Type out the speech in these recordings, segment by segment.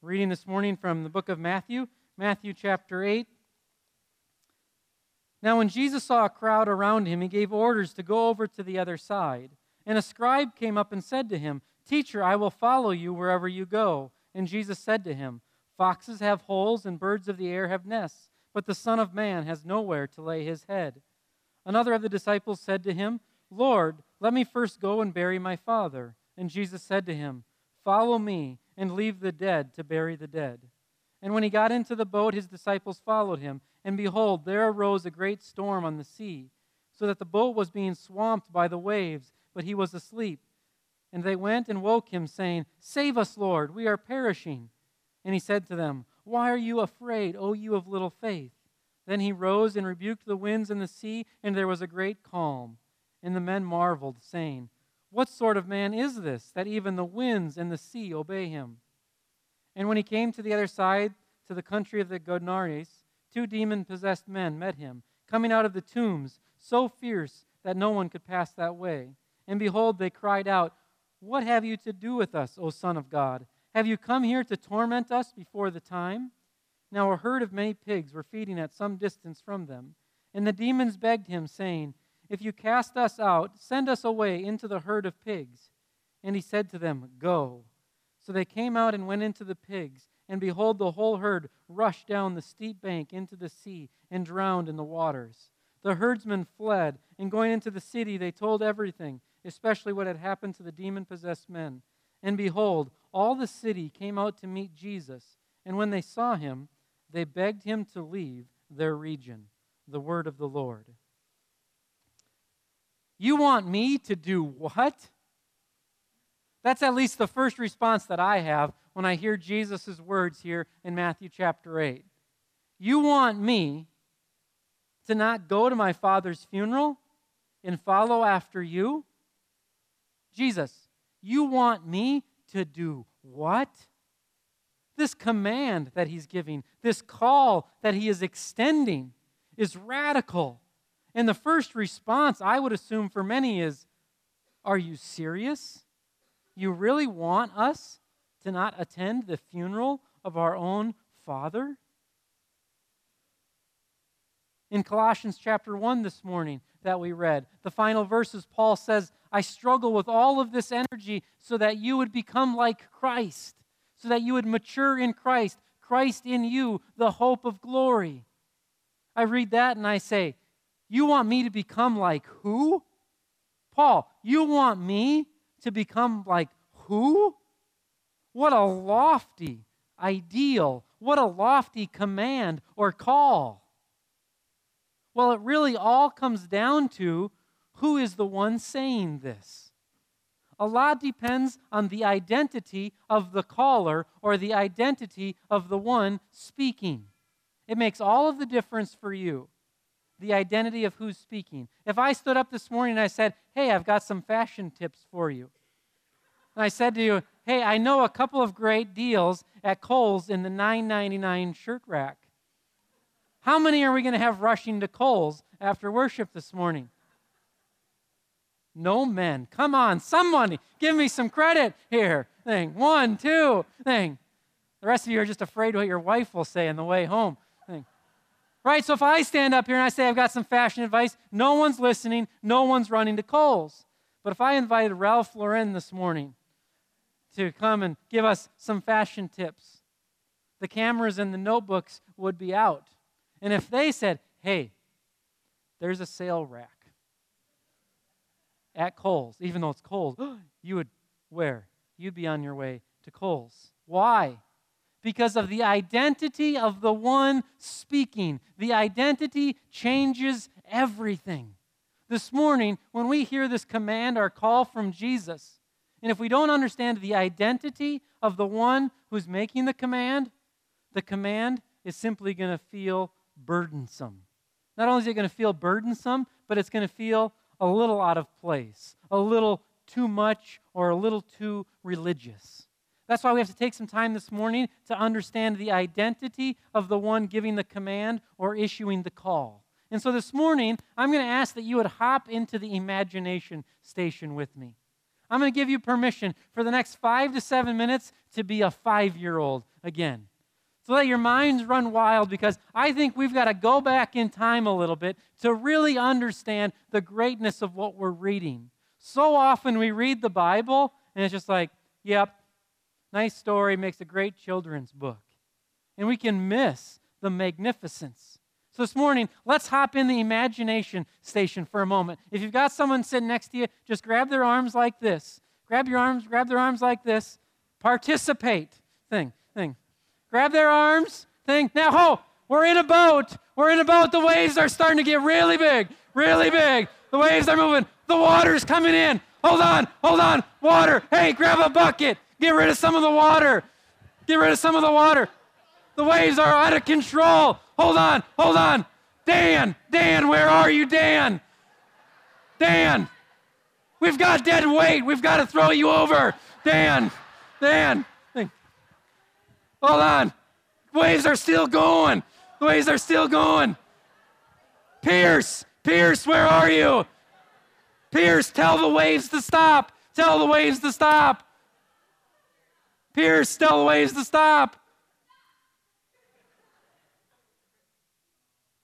Reading this morning from the book of Matthew, Matthew chapter 8. Now, when Jesus saw a crowd around him, he gave orders to go over to the other side. And a scribe came up and said to him, Teacher, I will follow you wherever you go. And Jesus said to him, Foxes have holes and birds of the air have nests, but the Son of Man has nowhere to lay his head. Another of the disciples said to him, Lord, let me first go and bury my father. And Jesus said to him, Follow me and leave the dead to bury the dead. And when he got into the boat, his disciples followed him. And behold, there arose a great storm on the sea, so that the boat was being swamped by the waves, but he was asleep. And they went and woke him, saying, Save us, Lord, we are perishing. And he said to them, Why are you afraid, O you of little faith? Then he rose and rebuked the winds and the sea, and there was a great calm. And the men marveled, saying, what sort of man is this, that even the winds and the sea obey him? And when he came to the other side, to the country of the Gadarenes, two demon possessed men met him, coming out of the tombs, so fierce that no one could pass that way. And behold, they cried out, What have you to do with us, O Son of God? Have you come here to torment us before the time? Now a herd of many pigs were feeding at some distance from them. And the demons begged him, saying, if you cast us out, send us away into the herd of pigs. And he said to them, Go. So they came out and went into the pigs. And behold, the whole herd rushed down the steep bank into the sea and drowned in the waters. The herdsmen fled, and going into the city, they told everything, especially what had happened to the demon possessed men. And behold, all the city came out to meet Jesus. And when they saw him, they begged him to leave their region. The word of the Lord. You want me to do what? That's at least the first response that I have when I hear Jesus' words here in Matthew chapter 8. You want me to not go to my father's funeral and follow after you? Jesus, you want me to do what? This command that he's giving, this call that he is extending, is radical. And the first response, I would assume for many, is Are you serious? You really want us to not attend the funeral of our own father? In Colossians chapter 1 this morning that we read, the final verses, Paul says, I struggle with all of this energy so that you would become like Christ, so that you would mature in Christ, Christ in you, the hope of glory. I read that and I say, you want me to become like who? Paul, you want me to become like who? What a lofty ideal. What a lofty command or call. Well, it really all comes down to who is the one saying this. A lot depends on the identity of the caller or the identity of the one speaking. It makes all of the difference for you the identity of who's speaking. If I stood up this morning and I said, Hey, I've got some fashion tips for you, and I said to you, Hey, I know a couple of great deals at Kohl's in the $9.99 shirt rack. How many are we going to have rushing to Kohl's after worship this morning? No men. Come on, someone, give me some credit here. Thing. One, two, thing. The rest of you are just afraid what your wife will say on the way home. Right? So if I stand up here and I say I've got some fashion advice, no one's listening, no one's running to Kohl's. But if I invited Ralph Lauren this morning to come and give us some fashion tips, the cameras and the notebooks would be out. And if they said, hey, there's a sale rack at Kohl's, even though it's Kohl's, you would where? You'd be on your way to Kohl's. Why? Because of the identity of the one speaking. The identity changes everything. This morning, when we hear this command or call from Jesus, and if we don't understand the identity of the one who's making the command, the command is simply going to feel burdensome. Not only is it going to feel burdensome, but it's going to feel a little out of place, a little too much, or a little too religious. That's why we have to take some time this morning to understand the identity of the one giving the command or issuing the call. And so this morning, I'm going to ask that you would hop into the imagination station with me. I'm going to give you permission for the next five to seven minutes to be a five year old again. So let your minds run wild because I think we've got to go back in time a little bit to really understand the greatness of what we're reading. So often we read the Bible and it's just like, yep, nice story, makes a great children's book. And we can miss the magnificence. So this morning, let's hop in the imagination station for a moment. If you've got someone sitting next to you, just grab their arms like this. Grab your arms, grab their arms like this. Participate. Thing, thing. Grab their arms. Thing. Now, ho, we're in a boat. We're in a boat. The waves are starting to get really big, really big. The waves are moving. The water's coming in. Hold on, hold on. Water. Hey, grab a bucket. Get rid of some of the water. Get rid of some of the water. The waves are out of control. Hold on, hold on. Dan, Dan, where are you, Dan? Dan, we've got dead weight. We've got to throw you over. Dan, Dan. Hold on. Waves are still going. The waves are still going. Pierce, Pierce, where are you? Pierce, tell the waves to stop. Tell the waves to stop. Tell the waves to stop.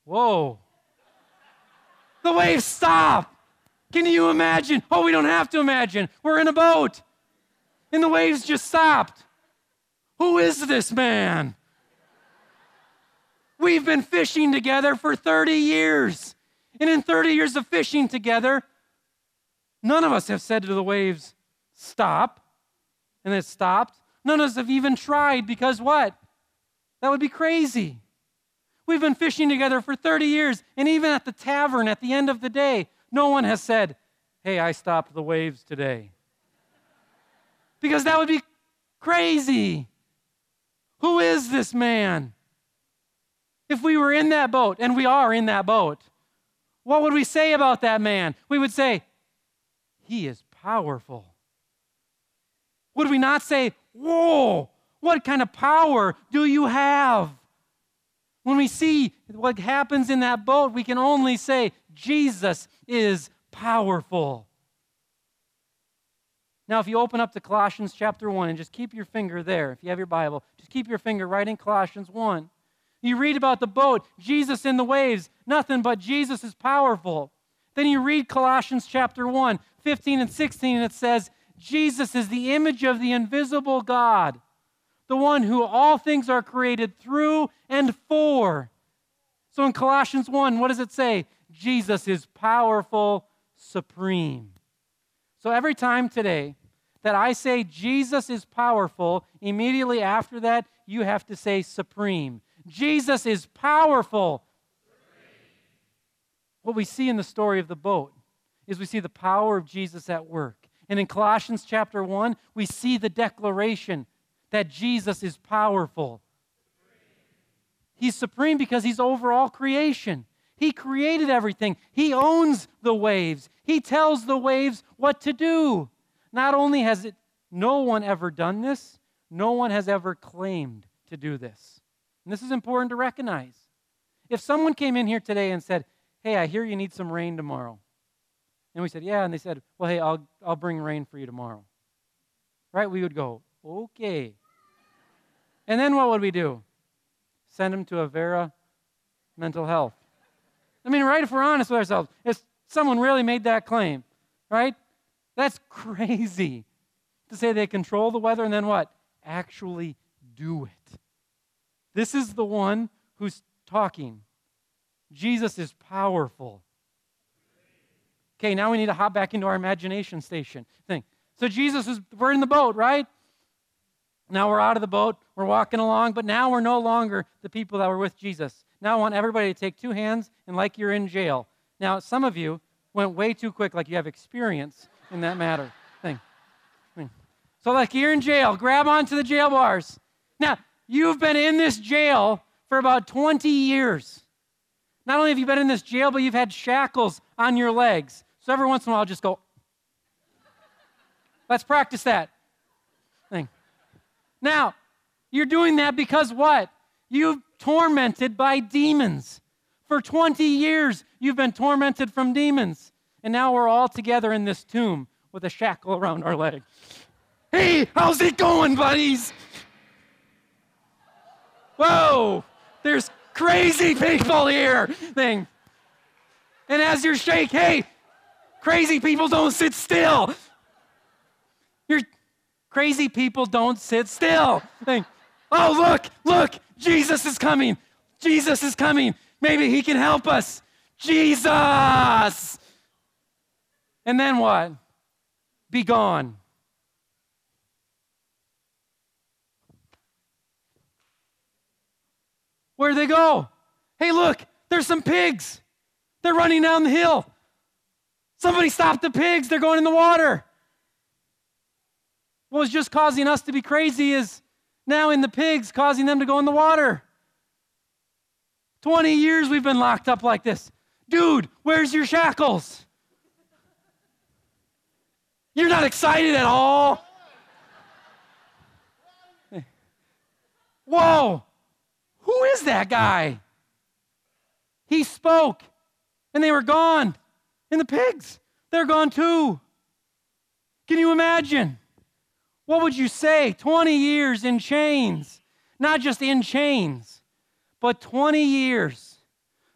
Whoa. The waves stop. Can you imagine? Oh, we don't have to imagine. We're in a boat. And the waves just stopped. Who is this man? We've been fishing together for 30 years. And in 30 years of fishing together, none of us have said to the waves, Stop. And it stopped. None of us have even tried because what? That would be crazy. We've been fishing together for 30 years, and even at the tavern at the end of the day, no one has said, Hey, I stopped the waves today. Because that would be crazy. Who is this man? If we were in that boat, and we are in that boat, what would we say about that man? We would say, He is powerful. Would we not say, Whoa, what kind of power do you have? When we see what happens in that boat, we can only say, Jesus is powerful. Now, if you open up to Colossians chapter 1 and just keep your finger there, if you have your Bible, just keep your finger right in Colossians 1. You read about the boat, Jesus in the waves, nothing but Jesus is powerful. Then you read Colossians chapter 1, 15 and 16, and it says, Jesus is the image of the invisible God, the one who all things are created through and for. So in Colossians 1, what does it say? Jesus is powerful, supreme. So every time today that I say Jesus is powerful, immediately after that, you have to say supreme. Jesus is powerful. What we see in the story of the boat is we see the power of Jesus at work. And in Colossians chapter 1, we see the declaration that Jesus is powerful. He's supreme because he's over all creation. He created everything. He owns the waves. He tells the waves what to do. Not only has it no one ever done this, no one has ever claimed to do this. And this is important to recognize. If someone came in here today and said, Hey, I hear you need some rain tomorrow. And we said, Yeah. And they said, Well, hey, I'll, I'll bring rain for you tomorrow. Right? We would go, Okay. And then what would we do? Send them to Avera Mental Health. I mean, right, if we're honest with ourselves, if someone really made that claim, right? That's crazy to say they control the weather and then what? Actually do it. This is the one who's talking. Jesus is powerful. Okay, now we need to hop back into our imagination station thing. So Jesus is, we're in the boat, right? Now we're out of the boat, we're walking along, but now we're no longer the people that were with Jesus. Now I want everybody to take two hands and like you're in jail. Now, some of you went way too quick, like you have experience in that matter. Thing. thing. So, like you're in jail, grab onto the jail bars. Now, you've been in this jail for about 20 years. Not only have you been in this jail, but you've had shackles on your legs. So every once in a while, I'll just go. Let's practice that thing. Now, you're doing that because what? You've tormented by demons. For 20 years, you've been tormented from demons. And now we're all together in this tomb. with a shackle around our leg. Hey, how's it going, buddies? Whoa, there's crazy people here. Thing. And as you're shake, hey, crazy people don't sit still. You're crazy people don't sit still. Thing. Oh, look, look, Jesus is coming. Jesus is coming. Maybe he can help us. Jesus. And then what? Be gone. Where'd they go? Hey, look, there's some pigs. They're running down the hill. Somebody stop the pigs. They're going in the water. What was just causing us to be crazy is now in the pigs, causing them to go in the water. 20 years we've been locked up like this. Dude, where's your shackles? You're not excited at all. Whoa, who is that guy? He spoke, and they were gone. And the pigs, they're gone too. Can you imagine? What would you say? 20 years in chains, not just in chains, but 20 years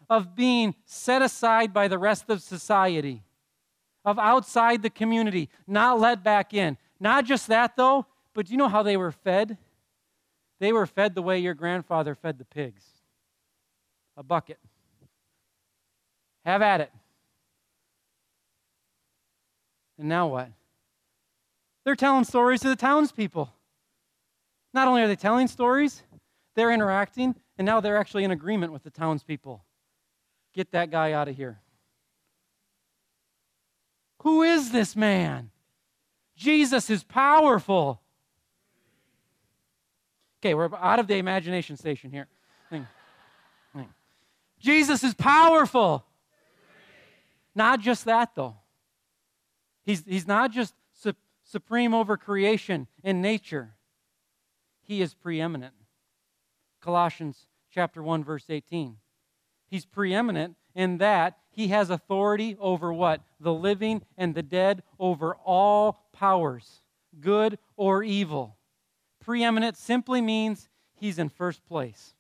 of being set aside by the rest of society, of outside the community, not let back in. Not just that, though, but do you know how they were fed? They were fed the way your grandfather fed the pigs a bucket. Have at it. And now what? They're telling stories to the townspeople. Not only are they telling stories, they're interacting, and now they're actually in agreement with the townspeople. Get that guy out of here. Who is this man? Jesus is powerful. Okay, we're out of the imagination station here. Jesus is powerful. Not just that, though. He's, he's not just su- supreme over creation and nature, he is preeminent. Colossians chapter 1 verse 18. He's preeminent in that he has authority over what? The living and the dead, over all powers, good or evil. Preeminent simply means he's in first place.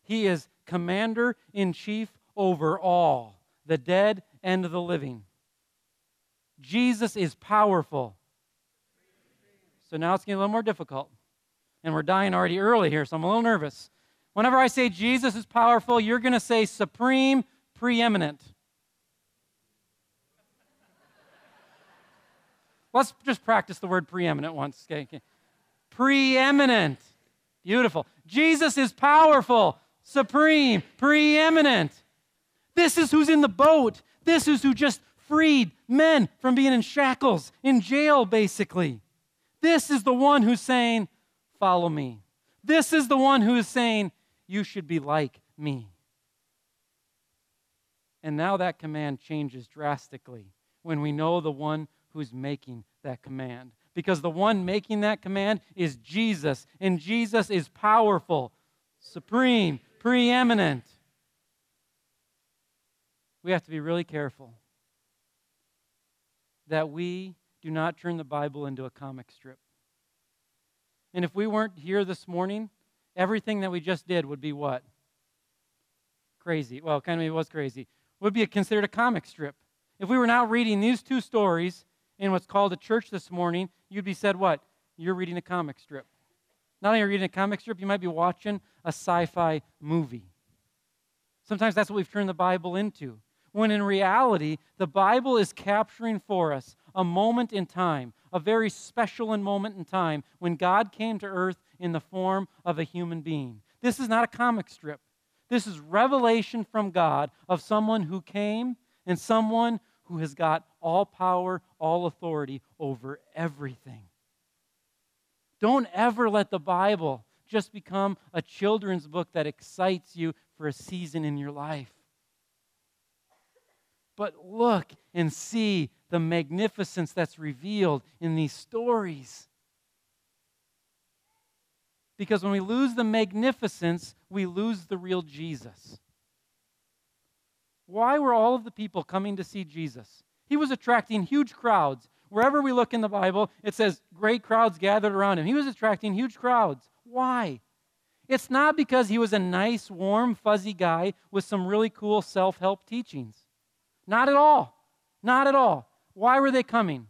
He is commander in chief over all, the dead and the living. Jesus is powerful. So now it's getting a little more difficult. And we're dying already early here, so I'm a little nervous. Whenever I say Jesus is powerful, you're going to say supreme, preeminent. Let's just practice the word preeminent once. Okay? Preeminent. Beautiful. Jesus is powerful, supreme, preeminent. This is who's in the boat. This is who just freed men from being in shackles, in jail, basically. This is the one who's saying, Follow me. This is the one who is saying, You should be like me. And now that command changes drastically when we know the one who's making that command. Because the one making that command is Jesus, and Jesus is powerful, supreme, preeminent. We have to be really careful that we do not turn the Bible into a comic strip. And if we weren't here this morning, everything that we just did would be what? Crazy. Well, kind of it was crazy. Would be considered a comic strip. If we were now reading these two stories in what's called a church this morning, you'd be said what? You're reading a comic strip. Not only are you reading a comic strip, you might be watching a sci fi movie. Sometimes that's what we've turned the Bible into when in reality, the Bible is capturing for us a moment in time, a very special moment in time when God came to earth in the form of a human being. This is not a comic strip. This is revelation from God of someone who came and someone who has got all power, all authority over everything. Don't ever let the Bible just become a children's book that excites you for a season in your life but look and see the magnificence that's revealed in these stories. Because when we lose the magnificence, we lose the real Jesus. Why were all of the people coming to see Jesus? He was attracting huge crowds. wherever we look in the Bible, it says great crowds gathered around him. He was attracting huge crowds. Why? It's not because he was a nice, warm, fuzzy guy with some really cool self help teachings. Not at all. Not at all. Why were they coming?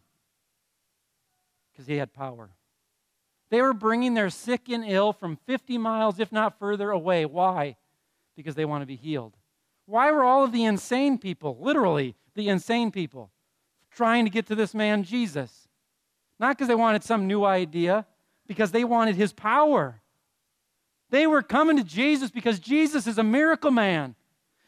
Because he had power. They were bringing their sick and ill from 50 miles, if not further away. Why? Because they want to be healed. Why were all of the insane people, literally the insane people, trying to get to this man Jesus? Not because they wanted some new idea, because they wanted his power. They were coming to Jesus because Jesus is a miracle man.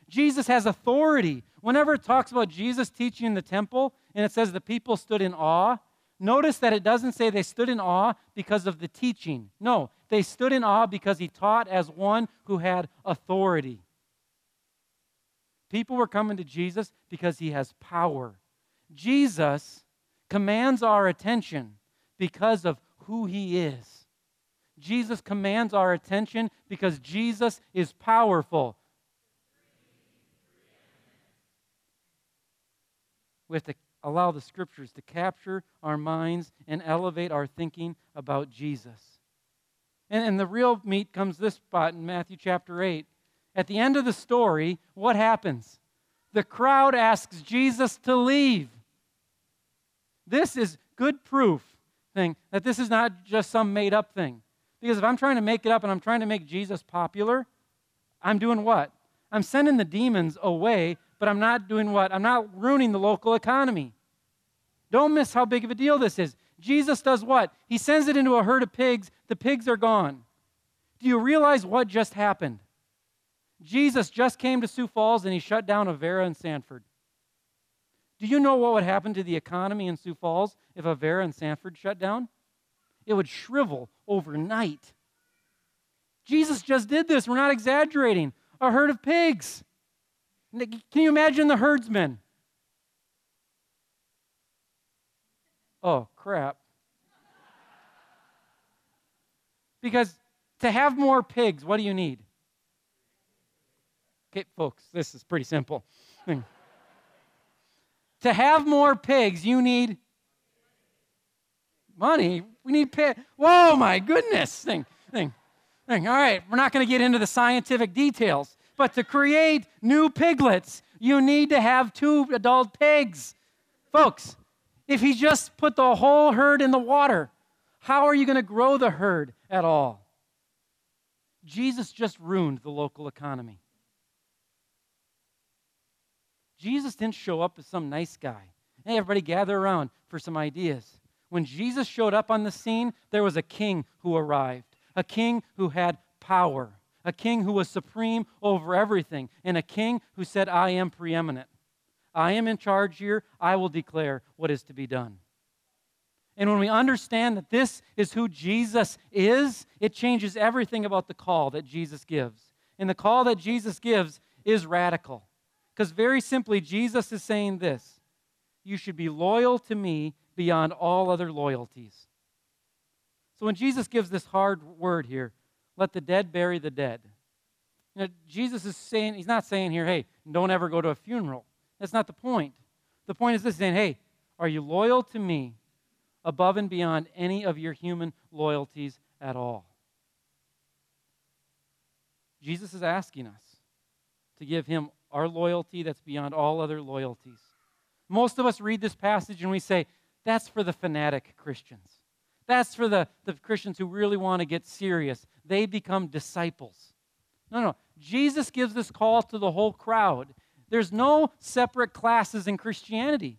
Jesus has authority. Whenever it talks about Jesus teaching in the temple and it says the people stood in awe, notice that it doesn't say they stood in awe because of the teaching. No, they stood in awe because he taught as one who had authority. People were coming to Jesus because he has power. Jesus commands our attention because of who he is. Jesus commands our attention because Jesus is powerful. We have to allow the scriptures to capture our minds and elevate our thinking about Jesus. And, and the real meat comes this spot in Matthew chapter 8. At the end of the story, what happens? The crowd asks Jesus to leave. This is good proof thing that this is not just some made up thing. Because if I'm trying to make it up and I'm trying to make Jesus popular, I'm doing what? I'm sending the demons away, but I'm not doing what? I'm not ruining the local economy. Don't miss how big of a deal this is. Jesus does what? He sends it into a herd of pigs. The pigs are gone. Do you realize what just happened? Jesus just came to Sioux Falls and he shut down Avera and Sanford. Do you know what would happen to the economy in Sioux Falls if Avera and Sanford shut down? It would shrivel overnight. Jesus just did this. We're not exaggerating. A herd of pigs. Can you imagine the herdsmen? Oh, crap. Because to have more pigs, what do you need? Okay, folks, this is pretty simple. to have more pigs, you need money. We need pigs. Whoa, my goodness. Thing, thing, thing. All right, we're not going to get into the scientific details, but to create new piglets, you need to have two adult pigs. Folks, if he just put the whole herd in the water, how are you going to grow the herd at all? Jesus just ruined the local economy. Jesus didn't show up as some nice guy. Hey, everybody gather around for some ideas. When Jesus showed up on the scene, there was a king who arrived, a king who had power, a king who was supreme over everything, and a king who said, I am preeminent. I am in charge here. I will declare what is to be done. And when we understand that this is who Jesus is, it changes everything about the call that Jesus gives. And the call that Jesus gives is radical. Because very simply, Jesus is saying this You should be loyal to me beyond all other loyalties. So when Jesus gives this hard word here, let the dead bury the dead. You know, Jesus is saying, he's not saying here, hey, don't ever go to a funeral. That's not the point. The point is this saying, hey, are you loyal to me above and beyond any of your human loyalties at all? Jesus is asking us to give him our loyalty that's beyond all other loyalties. Most of us read this passage and we say, that's for the fanatic Christians. That's for the, the Christians who really want to get serious. They become disciples. No, no. Jesus gives this call to the whole crowd. There's no separate classes in Christianity.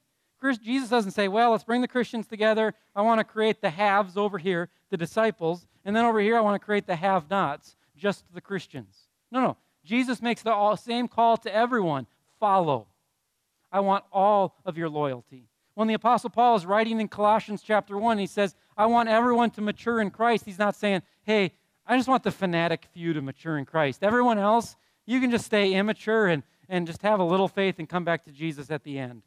Jesus doesn't say, well, let's bring the Christians together. I want to create the haves over here, the disciples, and then over here I want to create the have nots, just the Christians. No, no. Jesus makes the same call to everyone follow. I want all of your loyalty. When the Apostle Paul is writing in Colossians chapter 1, he says, I want everyone to mature in Christ. He's not saying, hey, I just want the fanatic few to mature in Christ. Everyone else, you can just stay immature and, and just have a little faith and come back to Jesus at the end.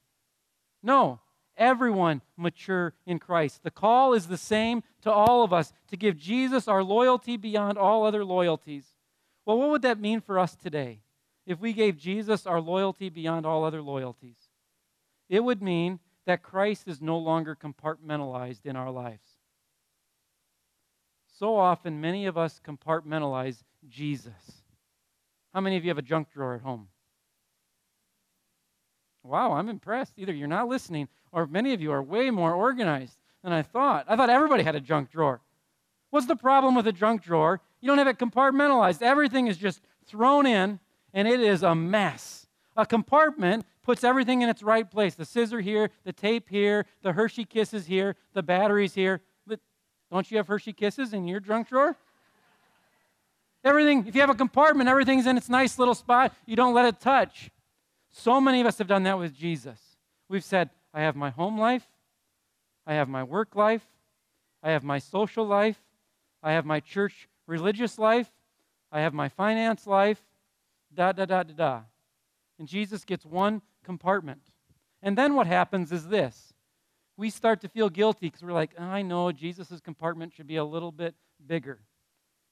No, everyone mature in Christ. The call is the same to all of us to give Jesus our loyalty beyond all other loyalties. Well, what would that mean for us today if we gave Jesus our loyalty beyond all other loyalties? It would mean that Christ is no longer compartmentalized in our lives. So often, many of us compartmentalize Jesus. How many of you have a junk drawer at home? Wow, I'm impressed. Either you're not listening, or many of you are way more organized than I thought. I thought everybody had a junk drawer. What's the problem with a junk drawer? You don't have it compartmentalized. Everything is just thrown in, and it is a mess. A compartment puts everything in its right place the scissor here, the tape here, the Hershey Kisses here, the batteries here. But don't you have Hershey Kisses in your junk drawer? Everything, if you have a compartment, everything's in its nice little spot. You don't let it touch. So many of us have done that with Jesus. We've said, I have my home life, I have my work life, I have my social life, I have my church religious life, I have my finance life, da da da da da. And Jesus gets one compartment. And then what happens is this we start to feel guilty because we're like, oh, I know Jesus' compartment should be a little bit bigger.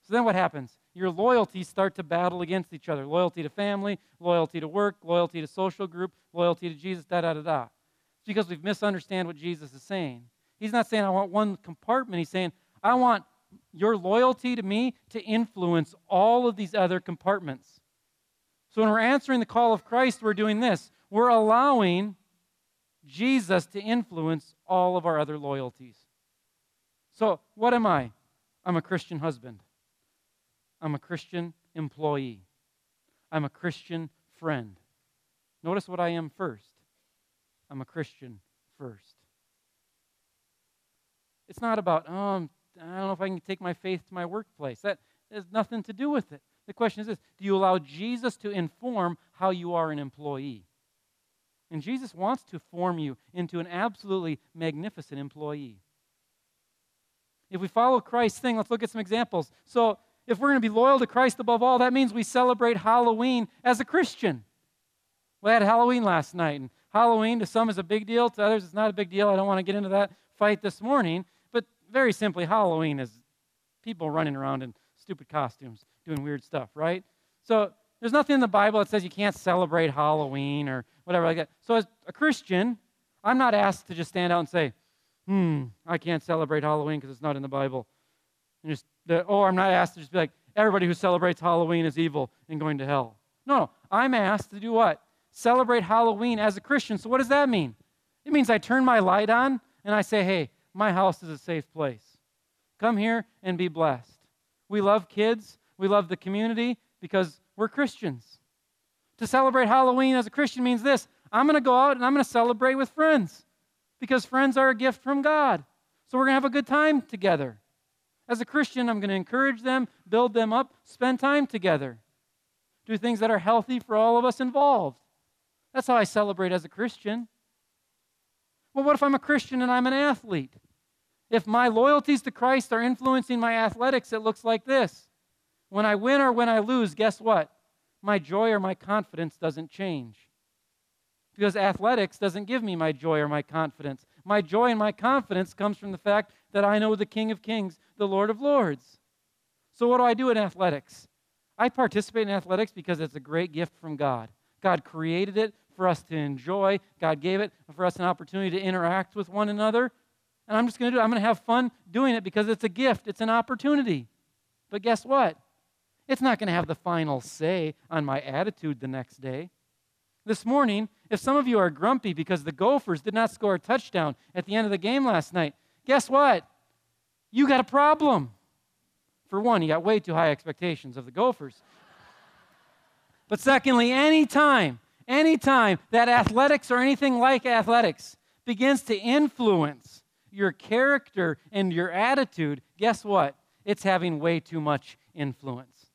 So then what happens? Your loyalties start to battle against each other loyalty to family, loyalty to work, loyalty to social group, loyalty to Jesus, da da da da. It's because we've misunderstood what Jesus is saying. He's not saying, I want one compartment. He's saying, I want your loyalty to me to influence all of these other compartments. So when we're answering the call of Christ, we're doing this we're allowing Jesus to influence all of our other loyalties. So, what am I? I'm a Christian husband. I'm a Christian employee. I'm a Christian friend. Notice what I am first. I'm a Christian first. It's not about, oh, I don't know if I can take my faith to my workplace. That has nothing to do with it. The question is this Do you allow Jesus to inform how you are an employee? And Jesus wants to form you into an absolutely magnificent employee. If we follow Christ's thing, let's look at some examples. So, if we're going to be loyal to Christ above all, that means we celebrate Halloween as a Christian. We had Halloween last night, and Halloween to some is a big deal, to others it's not a big deal. I don't want to get into that fight this morning, but very simply, Halloween is people running around in stupid costumes doing weird stuff, right? So there's nothing in the Bible that says you can't celebrate Halloween or whatever like that. So as a Christian, I'm not asked to just stand out and say, hmm, I can't celebrate Halloween because it's not in the Bible. And just or I'm not asked to just be like, everybody who celebrates Halloween is evil and going to hell. No, no. I'm asked to do what? Celebrate Halloween as a Christian. So what does that mean? It means I turn my light on and I say, hey, my house is a safe place. Come here and be blessed. We love kids. We love the community because we're Christians. To celebrate Halloween as a Christian means this I'm going to go out and I'm going to celebrate with friends because friends are a gift from God. So we're going to have a good time together. As a Christian, I'm going to encourage them, build them up, spend time together, do things that are healthy for all of us involved. That's how I celebrate as a Christian. Well, what if I'm a Christian and I'm an athlete? If my loyalties to Christ are influencing my athletics, it looks like this. When I win or when I lose, guess what? My joy or my confidence doesn't change. Because athletics doesn't give me my joy or my confidence. My joy and my confidence comes from the fact that I know the King of Kings, the Lord of Lords. So, what do I do in athletics? I participate in athletics because it's a great gift from God. God created it for us to enjoy, God gave it for us an opportunity to interact with one another. And I'm just going to do it. I'm going to have fun doing it because it's a gift, it's an opportunity. But guess what? It's not going to have the final say on my attitude the next day. This morning, if some of you are grumpy because the Gophers did not score a touchdown at the end of the game last night, guess what? You got a problem. For one, you got way too high expectations of the Gophers. But secondly, anytime, anytime that athletics or anything like athletics begins to influence your character and your attitude, guess what? It's having way too much influence.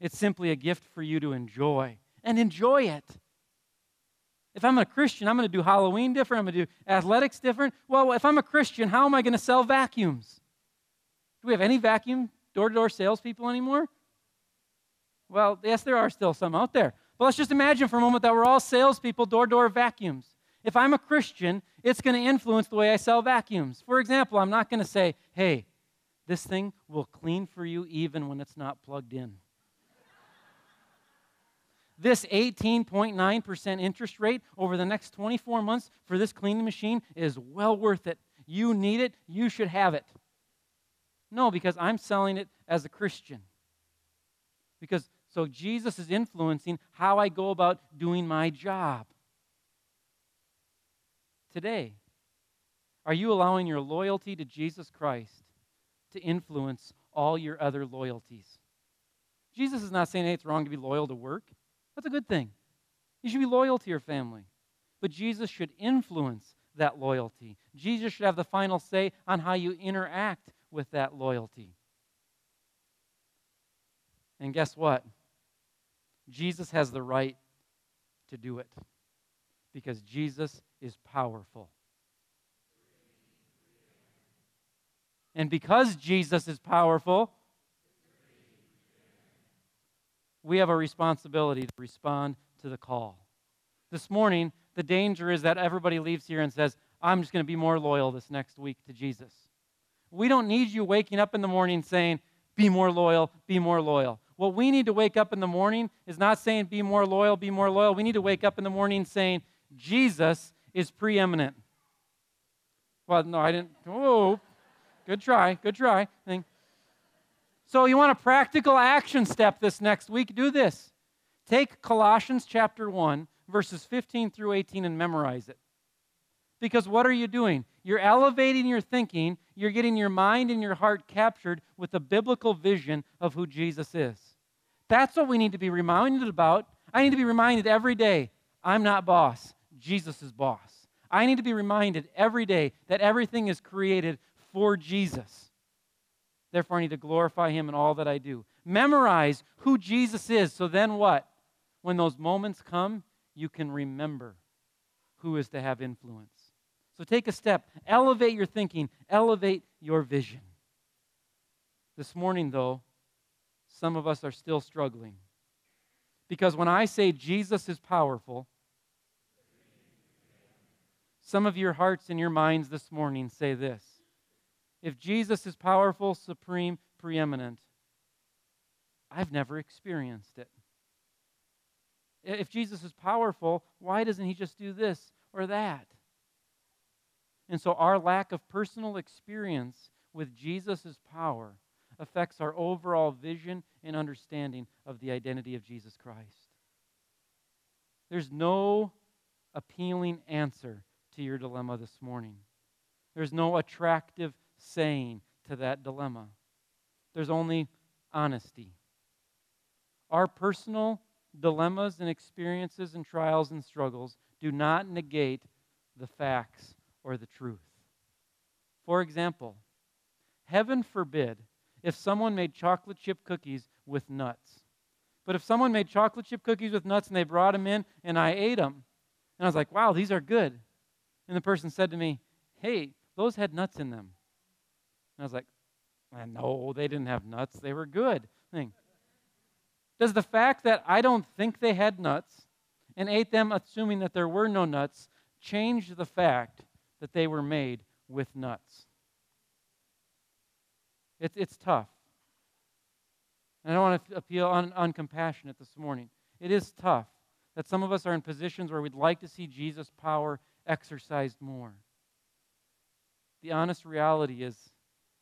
It's simply a gift for you to enjoy and enjoy it. If I'm a Christian, I'm going to do Halloween different, I'm going to do athletics different. Well, if I'm a Christian, how am I going to sell vacuums? Do we have any vacuum door to door salespeople anymore? Well, yes, there are still some out there. But let's just imagine for a moment that we're all salespeople, door to door vacuums. If I'm a Christian, it's going to influence the way I sell vacuums. For example, I'm not going to say, hey, this thing will clean for you even when it's not plugged in. this 18.9% interest rate over the next 24 months for this cleaning machine is well worth it. You need it, you should have it. No, because I'm selling it as a Christian. Because so Jesus is influencing how I go about doing my job. Today, are you allowing your loyalty to Jesus Christ to influence all your other loyalties? Jesus is not saying, hey, it's wrong to be loyal to work. That's a good thing. You should be loyal to your family. But Jesus should influence that loyalty. Jesus should have the final say on how you interact with that loyalty. And guess what? Jesus has the right to do it because Jesus is powerful. And because Jesus is powerful, we have a responsibility to respond to the call. This morning, the danger is that everybody leaves here and says, I'm just going to be more loyal this next week to Jesus. We don't need you waking up in the morning saying, Be more loyal, be more loyal. What we need to wake up in the morning is not saying, Be more loyal, be more loyal. We need to wake up in the morning saying, Jesus is preeminent. Well, no, I didn't. Oh, good try, good try. So, you want a practical action step this next week? Do this. Take Colossians chapter 1, verses 15 through 18, and memorize it. Because what are you doing? You're elevating your thinking, you're getting your mind and your heart captured with the biblical vision of who Jesus is. That's what we need to be reminded about. I need to be reminded every day I'm not boss, Jesus is boss. I need to be reminded every day that everything is created for Jesus. Therefore, I need to glorify him in all that I do. Memorize who Jesus is, so then what? When those moments come, you can remember who is to have influence. So take a step, elevate your thinking, elevate your vision. This morning, though, some of us are still struggling. Because when I say Jesus is powerful, some of your hearts and your minds this morning say this If Jesus is powerful, supreme, preeminent, I've never experienced it. If Jesus is powerful, why doesn't he just do this or that? And so our lack of personal experience with Jesus' power affects our overall vision and understanding of the identity of Jesus Christ. There's no appealing answer to your dilemma this morning. There's no attractive saying to that dilemma. There's only honesty. Our personal dilemmas and experiences and trials and struggles do not negate the facts or the truth. For example, heaven forbid if someone made chocolate chip cookies with nuts. But if someone made chocolate chip cookies with nuts and they brought them in and I ate them, and I was like, wow, these are good. And the person said to me, hey, those had nuts in them. And I was like, uh, no, they didn't have nuts. They were good. Thing. Does the fact that I don't think they had nuts and ate them assuming that there were no nuts change the fact that they were made with nuts. It's, it's tough. And I don't want to appeal un, uncompassionate this morning. It is tough that some of us are in positions where we'd like to see Jesus' power exercised more. The honest reality is,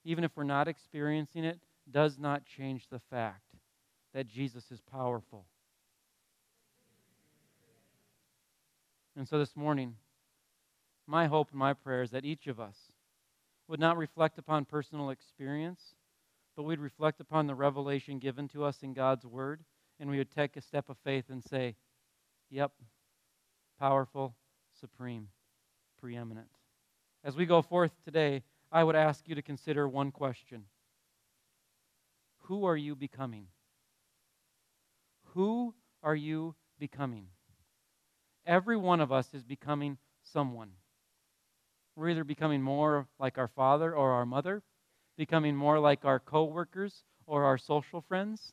even if we're not experiencing it, does not change the fact that Jesus is powerful. And so this morning, my hope and my prayer is that each of us would not reflect upon personal experience, but we'd reflect upon the revelation given to us in God's Word, and we would take a step of faith and say, Yep, powerful, supreme, preeminent. As we go forth today, I would ask you to consider one question Who are you becoming? Who are you becoming? Every one of us is becoming someone. We're either becoming more like our father or our mother, becoming more like our coworkers or our social friends.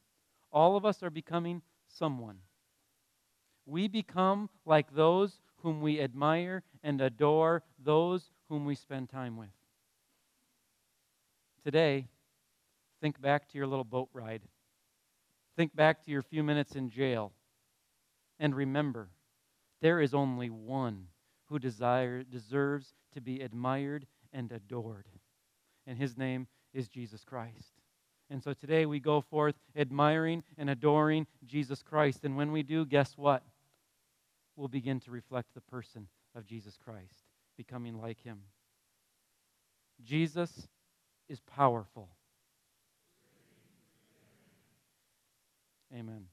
All of us are becoming someone. We become like those whom we admire and adore, those whom we spend time with. Today, think back to your little boat ride. Think back to your few minutes in jail. And remember, there is only one who desire, deserves to be admired and adored. And his name is Jesus Christ. And so today we go forth admiring and adoring Jesus Christ. And when we do, guess what? We'll begin to reflect the person of Jesus Christ, becoming like him. Jesus is powerful. Amen.